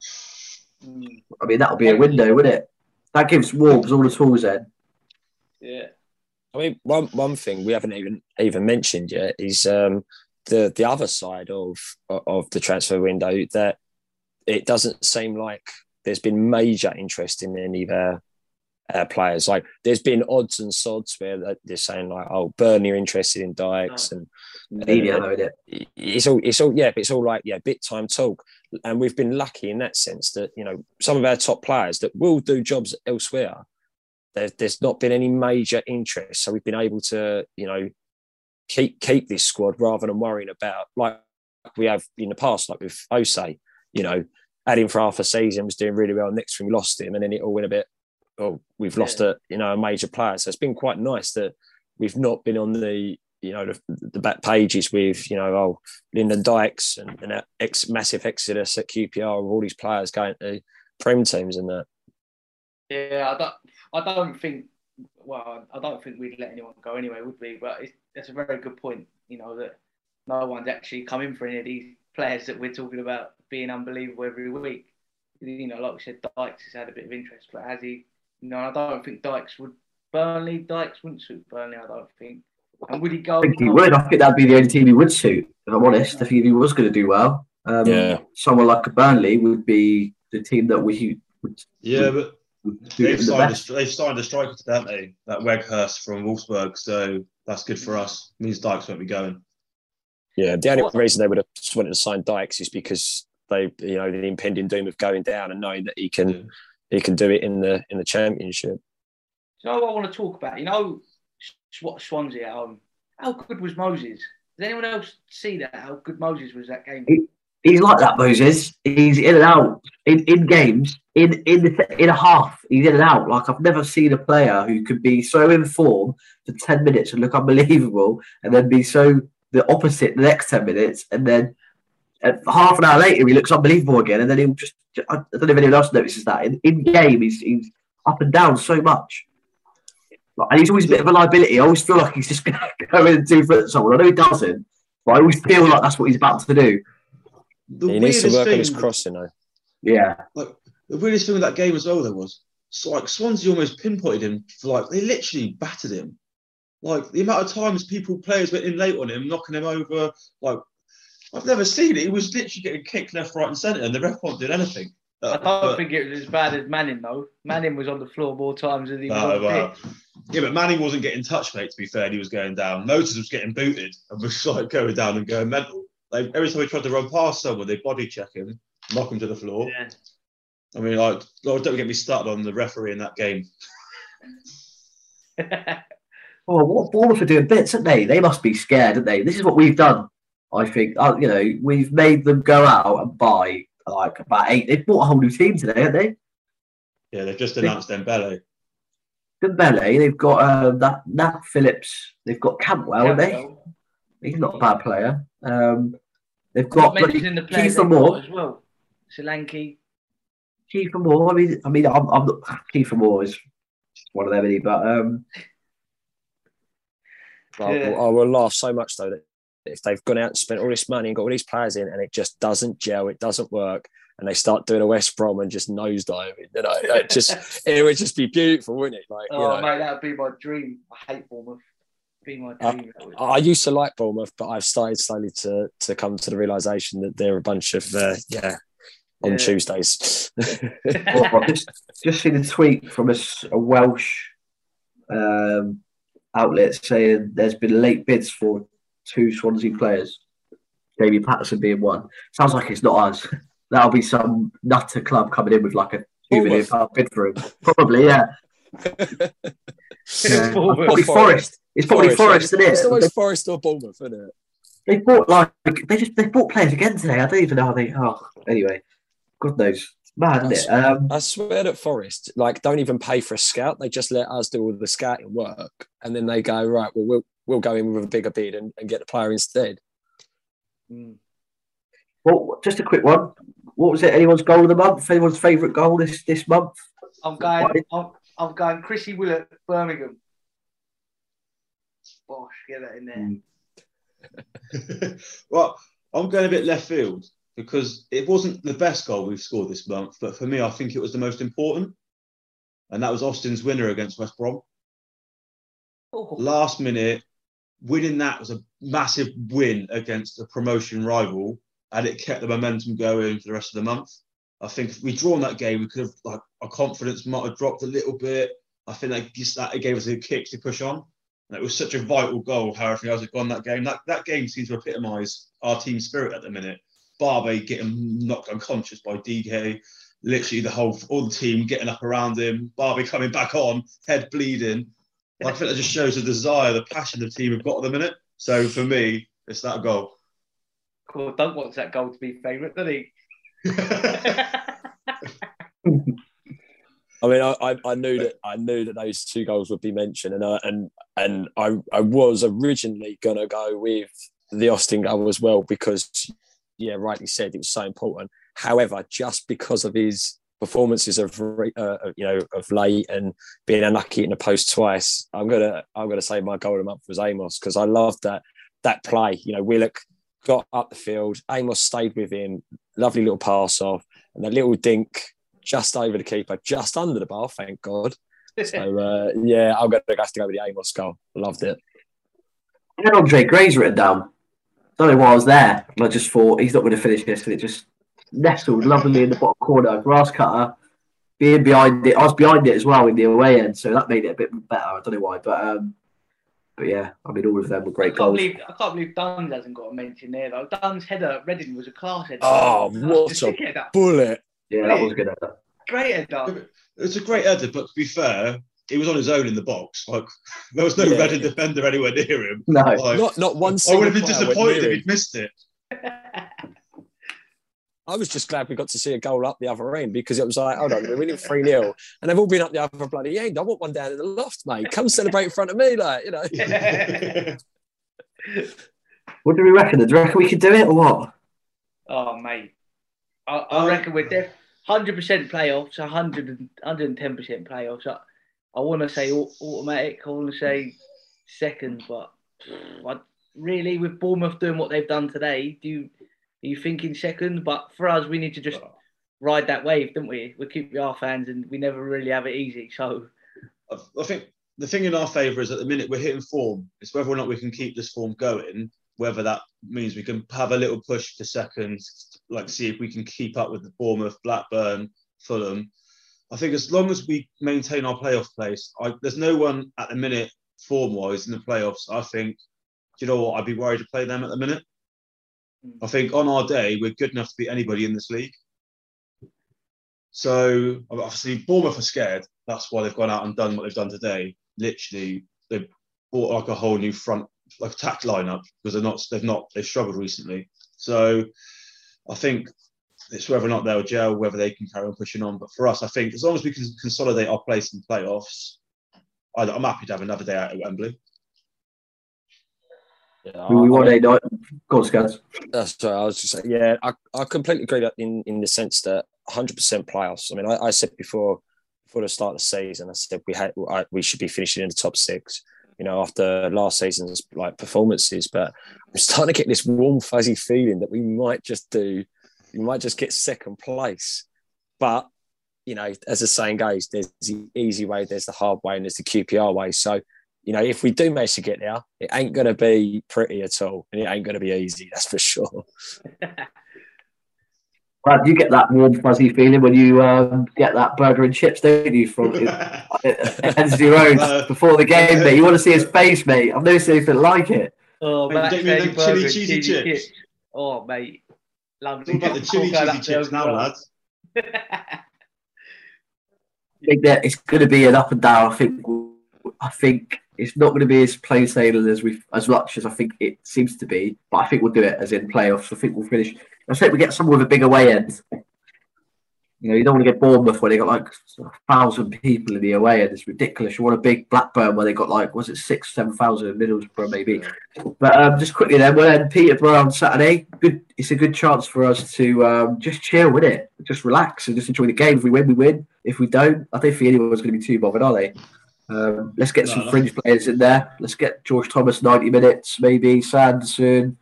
Mm, I mean that'll be a window, wouldn't it? That gives Wolves all the tools then. yeah. I mean, one one thing we haven't even even mentioned yet is um, the the other side of of the transfer window that it doesn't seem like there's been major interest in any of our, our players. Like there's been odds and sods where they're- saying like, oh, Burnley are interested in Dykes and Media, though, isn't it? it's all it's all yeah, but it's all like yeah, bit time talk. And we've been lucky in that sense that you know some of our top players that will do jobs elsewhere. There's there's not been any major interest, so we've been able to you know keep keep this squad rather than worrying about like we have in the past, like with Osei. You know, had him for half a season, was doing really well. Next thing we lost him, and then it all went a bit. Oh, we've lost a you know a major player. So it's been quite nice that we've not been on the you know the, the back pages with you know oh Lyndon Dykes and, and that ex massive exodus at QPR with all these players going to prem teams and that. Yeah, I don't. I don't think. Well, I don't think we'd let anyone go anyway, would we? But it's, that's a very good point. You know that no one's actually come in for any of these players that we're talking about being unbelievable every week. You know, like we said, Dykes has had a bit of interest, but has he? You know, I don't think Dykes would. Burnley, Dykes wouldn't suit Burnley. I don't think. And would he go? I think he would. I think that'd be the only team he would suit. If I'm honest, if he, if he was going to do well, um, Yeah. someone like a Burnley would be the team that we would, Yeah, but would do they've the signed, a, best. they've signed a striker to that, haven't they? That Weghorst from Wolfsburg. So that's good for us. means Dykes won't be going. Yeah, the only What- reason they would have just wanted to sign Dykes is because they, you know, the impending doom of going down and knowing that he can, Yeah. he can do it in the in the championship. Do you know what I want to talk about? You know, what Swansea at home. How good was Moses? Does anyone else see that? How good Moses was that game? He's like that, Moses. He's in and out in, in games, in in in a half. He's in and out. Like I've never seen a player who could be so in form for ten minutes and look unbelievable, and then be so the opposite the next ten minutes, and then half an hour later he looks unbelievable again, and then he'll just. I don't know if anyone else notices that in, in game he's, he's up and down so much. And he's always a bit of a liability. I always feel like he's just going to go in and do for someone. I know he doesn't, but I always feel like that's what he's about to do. The he needs to weirdest work on his thing- crossing though. Yeah. like the weirdest thing with that game as well there was so like Swansea almost pinpointed him for like they literally battered him. Like the amount of times people players went in late on him, knocking him over. Like I've never seen it. He was literally getting kicked left, right, and centre, and the ref wasn't doing anything. I Uh, don't but- think it was as bad as Manning though. Manning was on the floor more times than he was No, on well, yeah, but Manning wasn't getting touched, mate. To be fair, and he was going down. Motors was getting booted and was like going down and going mental. Like every time he tried to run past someone, they body check him, knock him to the floor. Yeah. I mean, like, Lord, don't get me started on the referee in that game. Oh, what Bournemouth are doing bits, aren't they? They must be scared, aren't they? This is what we've done. I think, uh, you know, we've made them go out and buy like about eight. They've bought a whole new team today, haven't they? Yeah, they've just announced Dembele. Dembele, they've got um, that Nat Phillips, they've got Campbell, haven't they? He's not a bad player. Um, they've Not got bloody mentioning the players Kieffer they've Moore. as well. Solanke. Kieffer Moore. I mean, I mean, I'm, I'm not, Kieffer Moore is one of them, isn't he? But um, I, Yeah. will, I will laugh so much though that if they've gone out and spent all this money and got all these players in and it just doesn't gel, it doesn't work, and they start doing a West Brom and just nosediving, you know, it just it would just be beautiful, wouldn't it? Like, you Oh know, mate, that would be my dream. I hate Bournemouth. Be my dream. that. I used to like Bournemouth, but I've started slowly to to come to the realization that they're a bunch of uh, yeah on Yeah. Tuesdays. I've just, just seen a tweet from a Welsh um, outlet saying there's been late bids for two Swansea players, Jamie Paterson being one. Sounds like it's not us. That'll be some nutter club coming in with like a Two million Bournemouth. pound bid for him. Probably, yeah. Yeah. Bournemouth. Probably Forest. It's probably Forest, isn't it? It's always Forest or Bournemouth, isn't it? They bought like they just they bought players again today. I don't even know how they. Oh, anyway, God knows. It's mad, isn't it? Um, I swear that Forest like don't even pay for a scout. They just let us do all the scouting work, and then they go right. Well, we'll we'll go in with a bigger bid and, and get the player instead. well, just a quick one. What was it? Anyone's goal of the month? Anyone's favourite goal this this month? I'm going. I'm, I'm going. Chrissy Willock, Birmingham. Bosh, get that in there. well, I'm going a bit left field because it wasn't the best goal we've scored this month, but for me, I think it was the most important. And that was Austin's winner against West Brom. Oh, Last minute, winning that was a massive win against a promotion rival, and it kept the momentum going for the rest of the month. I think if we'd drawn that game, we could have like our confidence might have dropped a little bit. I think that just that it gave us a kick to push on. And it was such a vital goal, how everything else had gone that game. That that game seems to epitomise our team spirit at the minute. Barbet getting knocked unconscious by DK, literally the whole all the team getting up around him, Barbet coming back on, head bleeding. I think that just shows the desire, the passion the team have got at the minute. So for me, it's that goal. cool. Wants that goal to be favourite, doesn't he? I mean, I, I, I knew that I knew that those two goals would be mentioned, and I, and and I I was originally gonna go with the Austin goal as well because, yeah, rightly said, it was so important. However, just because of his performances of uh, you know of late and being unlucky in the post twice, I'm gonna I'm gonna say my goal of the month was Amos because I loved that that play. You know, Willock got up the field, Amos stayed with him, lovely little pass off, and that little dink just over the keeper, just under the bar, thank God. So uh, yeah, I'll going to have to go with the Amos goal. Loved it. I had Andre Gray's written down. Don't know why I was there. And I just thought he's not going to finish this, and it just nestled lovely in the bottom corner. Grass cutter, being behind it. I was behind it as well in the away end, so that made it a bit better. I don't know why, but um, but yeah, I mean, all of them were great can't goals. believe I can't believe Dunne's hasn't got a mention there though. Dunne's header at Reading was a class header. Oh, what Just a stick bullet! Yeah, that was a good. Header. Great header. It's a great header, but to be fair, he was on his own in the box. Like there was no Yeah. Reading defender anywhere near him. No, Like, Not not one. I would have been disappointed if he'd missed it. I was just glad we got to see a goal up the other end because it was like, hold on, we're winning 3 0 and they've all been up the other bloody end. I want one down in the loft, mate. Come celebrate in front of me, like, you know. what do we reckon? Do you reckon we could do it or what? Oh mate, I, I reckon we're def- hundred percent playoffs, 100 110 percent playoffs. I, I want to say automatic. I want to say second, but I, really, with Bournemouth doing what they've done today, do you are you thinking second? But for us, we need to just ride that wave, don't we? We keep our fans, and we never really have it easy. So I, I think the thing in our favour is at the minute we're hitting form. It's whether or not we can keep this form going. Whether that means we can have a little push for second, like see if we can keep up with the Bournemouth, Blackburn, Fulham. I think as long as we maintain our playoff place, I, there's no one at the minute form wise in the playoffs. I think, you know what? I'd be worried to play them at the minute. Hmm. I think on our day we're good enough to beat anybody in this league. So obviously Bournemouth are scared. That's why they've gone out and done what they've done today. Literally, they've bought like a whole new front, like attack lineup because they're not, they've not, they've struggled recently. So I think it's whether or not they'll gel, whether they can carry on pushing on. But for us, I think as long as we can consolidate our place in playoffs, I- I'm happy to have another day out at Wembley. Yeah, we I- won a night. Go on, Scans. That's what I was just saying. Yeah, I, I completely agree that in, in the sense that 100% playoffs. I mean, I, I said before before the start of the season, I said we had I, we should be finishing in the top six. You know, after last season's like performances, but I'm starting to get this warm fuzzy feeling that we might just do, we might just get second place. But you know, as the saying goes, there's the easy way, there's the hard way, and there's the QPR way. So you know, if we do manage to get there, it ain't going to be pretty at all, and it ain't going to be easy. That's for sure. Brad, you get that warm fuzzy feeling when you um, get that burger and chips, don't you, from Ellerslie Road Uh, before the game, mate? You want to see his face, mate. I've never seen anything like it. Oh, Mate, Max get me them chili burger and cheesy chips. Oh, mate. Lovely. all about the chili I'll cheesy chips now, lads. I think that it's going to be an up and down. I think. I think it's not going to be as plain sailing as we as much as I think it seems to be. But I think we'll do it as in playoffs. I think we'll finish. I think we get someone with a big away end. You know, you don't want to get Bournemouth where they got like a thousand people in the away end. It's ridiculous. You want a big Blackburn where they got like was it six, seven thousand in Middlesbrough maybe. But um, just quickly then, we'll end Peterborough on Saturday. Good. It's a good chance for us to um, just chill with it, just relax and just enjoy the game. If we win, we win. If we don't, I don't think anyone's going to be too bothered, are they? Um, let's get No, some no. fringe players in there. Let's get George Thomas ninety minutes, maybe Sanderson,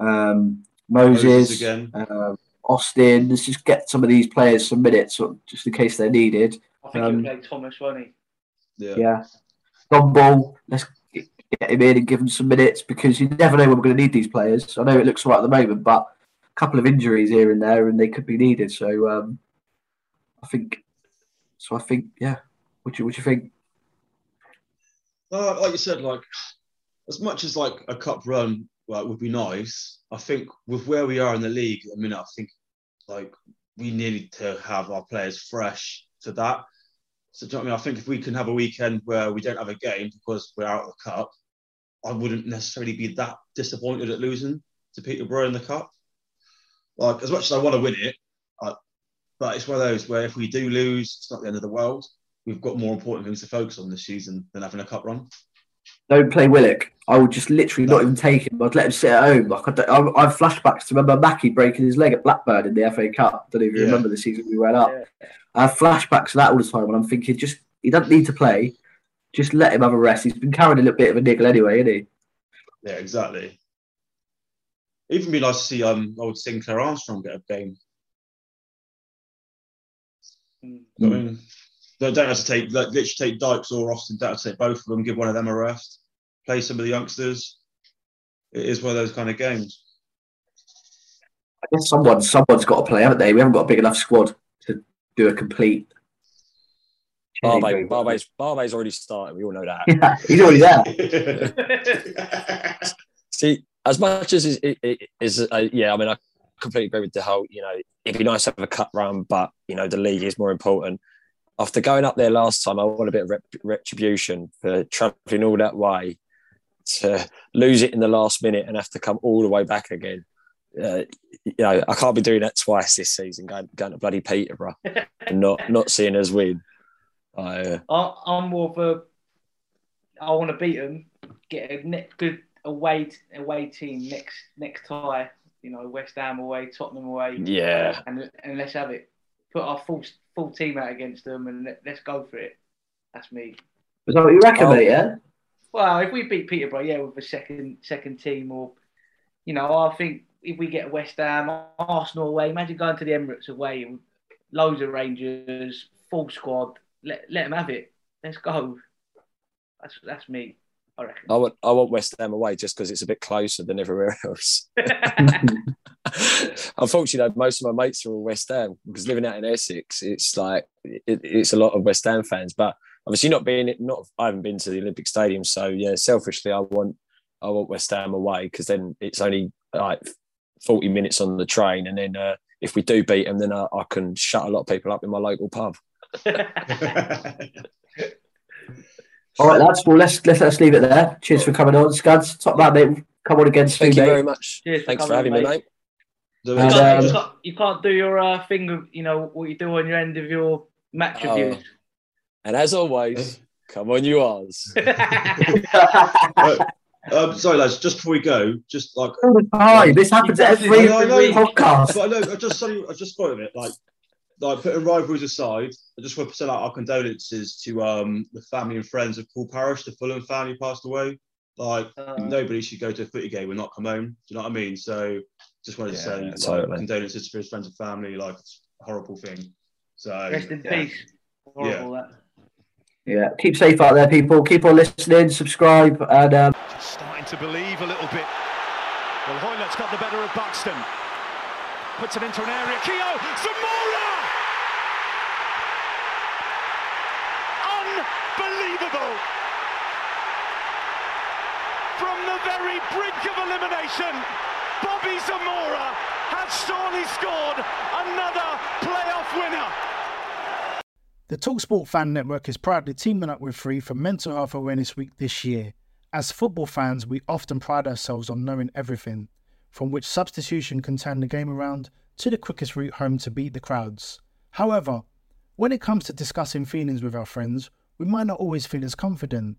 um, Moses, Moses again. um, Austin. Let's just get some of these players some minutes, so- just in case they're needed. I think Um, he'll play Thomas, won't he? Yeah. Yeah, Dom Ball. Let's get get him in and give him some minutes because you never know when we're going to need these players. I know it looks right at the moment, but a couple of injuries here and there, and they could be needed. So um, I think. So I think, yeah. What do you what do you think? Uh, like you said, like as much as like a cup run like would be nice, I think with where we are in the league, I mean, I think like we need to have our players fresh to that. So do you know what I mean? I think if we can have a weekend where we don't have a game because we're out of the cup, I wouldn't necessarily be that disappointed at losing to Peterborough in the cup. Like as much as I want to win it, I, but it's one of those where if we do lose, it's not the end of the world. We've got more important things to focus on this season than having a cup run. Don't play Willock. I would just literally not even take him. I'd let him sit at home. Like I, don't, I, I have flashbacks to remember Mackie breaking his leg at Blackburn in the FA Cup. don't know if you Yeah. remember the season we went up. I have flashbacks to that all the time, and I'm thinking, just he doesn't need to play. Just let him have a rest. He's been carrying a little bit of a niggle anyway, isn't he? Yeah, exactly. Even be nice to see um old Sinclair Armstrong get a game. Mm. I mean, they don't have to take like, literally take Dykes or Austin. Don't have to take both of them. Give one of them a rest. Play some of the youngsters. It is one of those kind of games. I guess someone, someone's got to play, haven't they? We haven't got a big enough squad to do a complete. Barbet, Barbet's, Barbet's already started. We all know that. Yeah, he's already there. See, as much as it, it, it is, uh, yeah, I mean, I completely agree with the whole, you know, it'd be nice to have a cut run, but, you know, the league is more important. After going up there last time, I want a bit of rep- retribution for travelling all that way to lose it in the last minute and have to come all the way back again. Uh, you know, I can't be doing that twice this season, going, going to bloody Peterborough and not, not seeing us win. Uh, I- I'm more of a. I want to beat them. Get a ne- good away away team next next tie. You know, West Ham away, Tottenham away. Yeah. And and let's have it. Put our full full team out against them and let, let's go for it. That's me. Is that what you reckon, Oh. mate? Yeah. Well, if we beat Peterborough, yeah, with a second second team, or you know, I think if we get West Ham, Arsenal away, imagine going to the Emirates away and loads of Rangers, full squad. Let let them have it. Let's go. That's that's me. I reckon. I want I want West Ham away just because it's a bit closer than everywhere else. Unfortunately, though, most of my mates are all West Ham because living out in Essex, it's like it, it's a lot of West Ham fans. But obviously, not being it, not I haven't been to the Olympic Stadium, so yeah, selfishly, I want I want West Ham away because then it's only like forty minutes on the train, and then uh, if we do beat them, then I, I can shut a lot of people up in my local pub. All right, lads. Well, let's let's let's leave it there. Cheers for coming on, Scuds. Top man, mate. Come on again soon, Thank you mate. very much. Cheers Thanks for coming, having me, mate. You And, can't, um, you, can't, you can't do your uh, thing of you know what you do on your end of your match Oh. reviews. And as always, come on, you Oz. um, sorry, lads. Just before we go, just like Hi, this happens every I know, podcast. But I know, I just sorry, I just thought of it. Like, like putting rivalries aside, I just want to send out our condolences to um the family and friends of Paul Parrish, the Fulham family passed away. Like, Uh, nobody should go to a footy game and not come home. Do you know what I mean? So, just wanted to Yeah, say like, totally. condolences for his friends and family. Like, it's a horrible thing. So, Rest in yeah. peace. Horrible that. Yeah, keep safe out there, people. Keep on listening, subscribe, and um, Just Starting to believe a little bit. Well, Hoilett's got the better of Buxton. Puts it into an area. Keogh, Zamora! Unbelievable! From the very brink of Bobby Zamora has surely scored another playoff winner. The Talksport Fan Network is proudly teaming up with Free for Mental Health Awareness Week this year. As football fans, we often pride ourselves on knowing everything, from which substitution can turn the game around to the quickest route home to beat the crowds. However, when it comes to discussing feelings with our friends, we might not always feel as confident.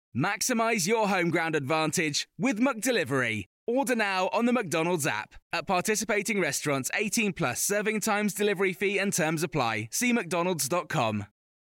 Maximize your home ground advantage with McDelivery. Order now on the McDonald's app. At participating restaurants, 18 plus serving times, delivery fee, and terms apply. See McDonald's.com.